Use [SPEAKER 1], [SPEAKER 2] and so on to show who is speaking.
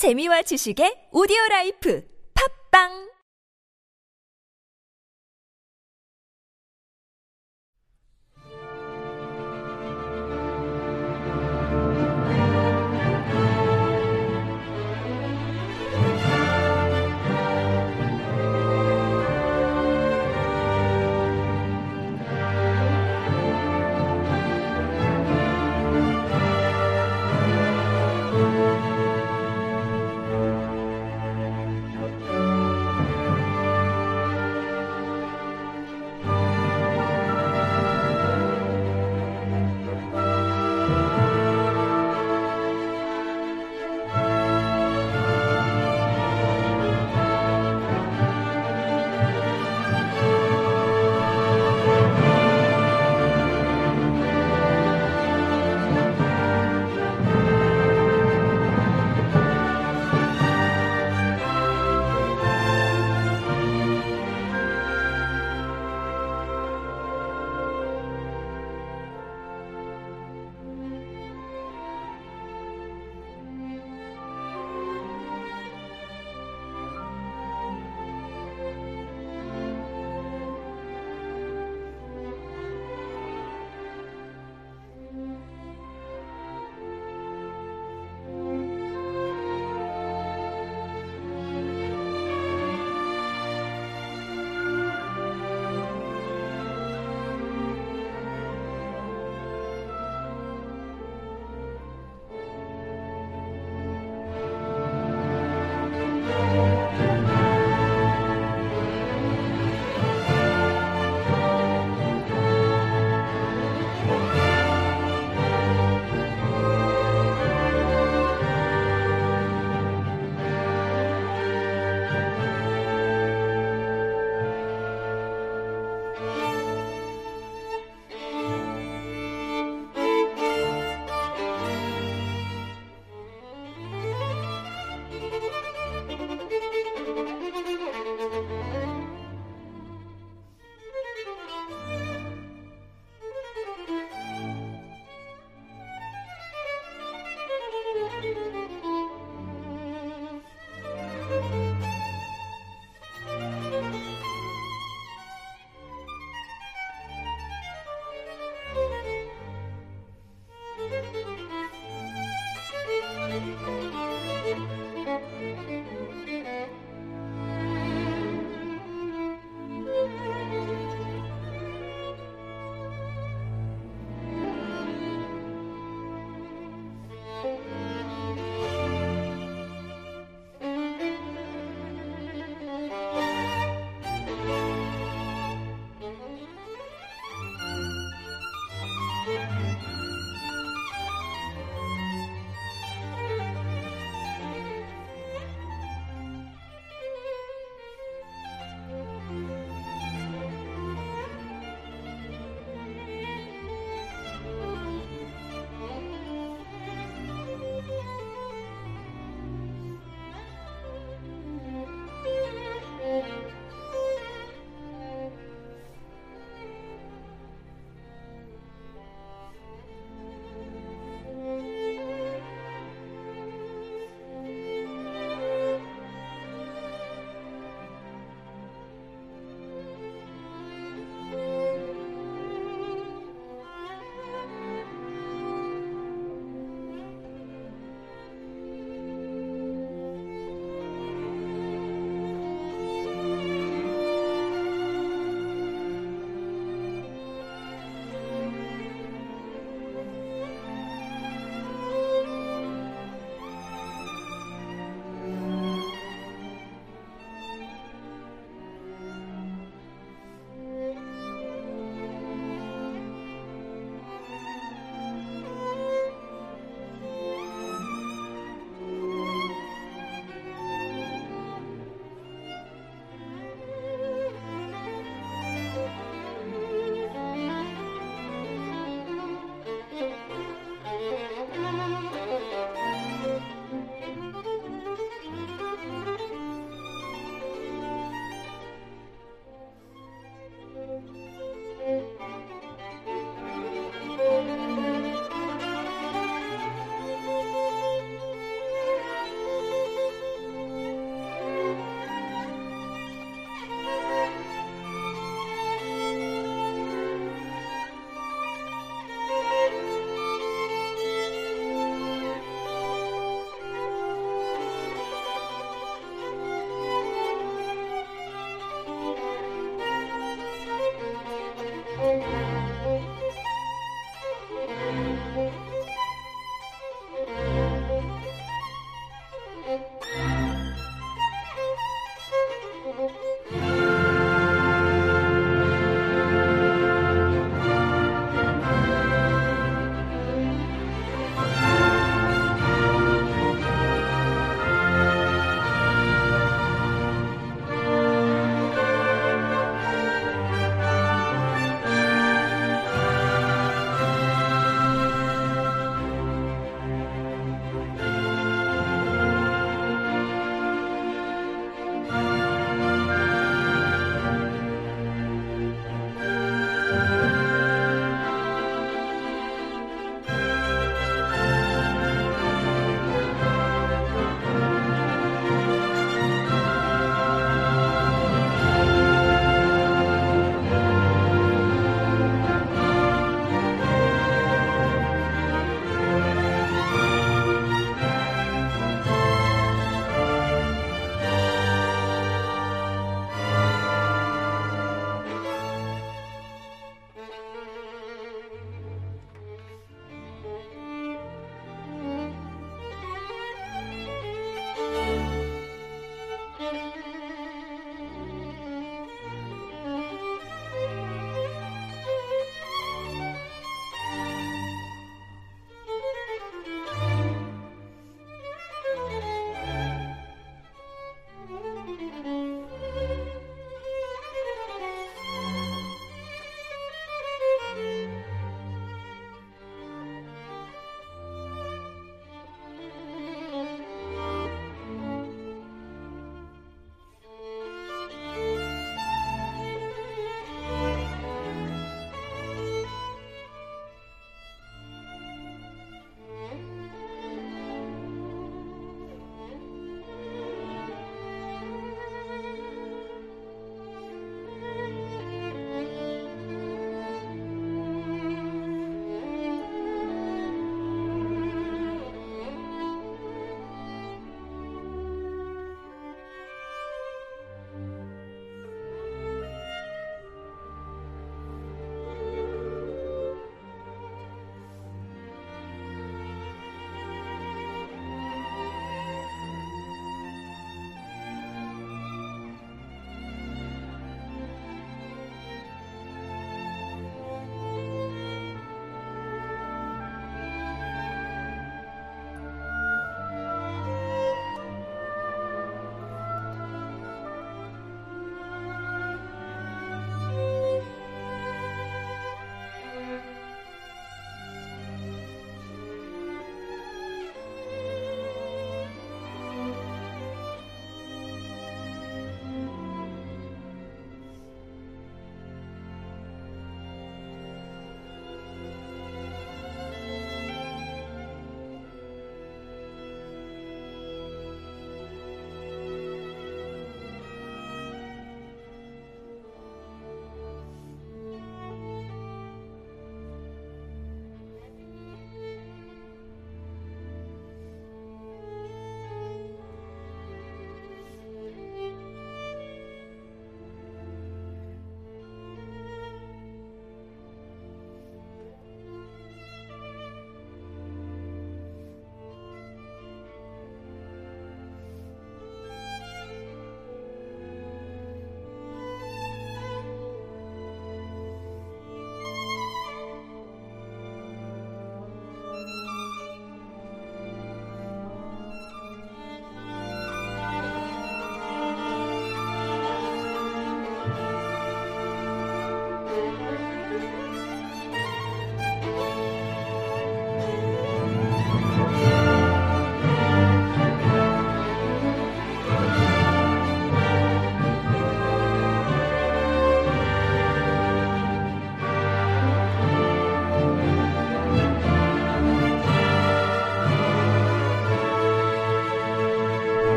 [SPEAKER 1] 재미와 지식의 오디오 라이프. 팝빵!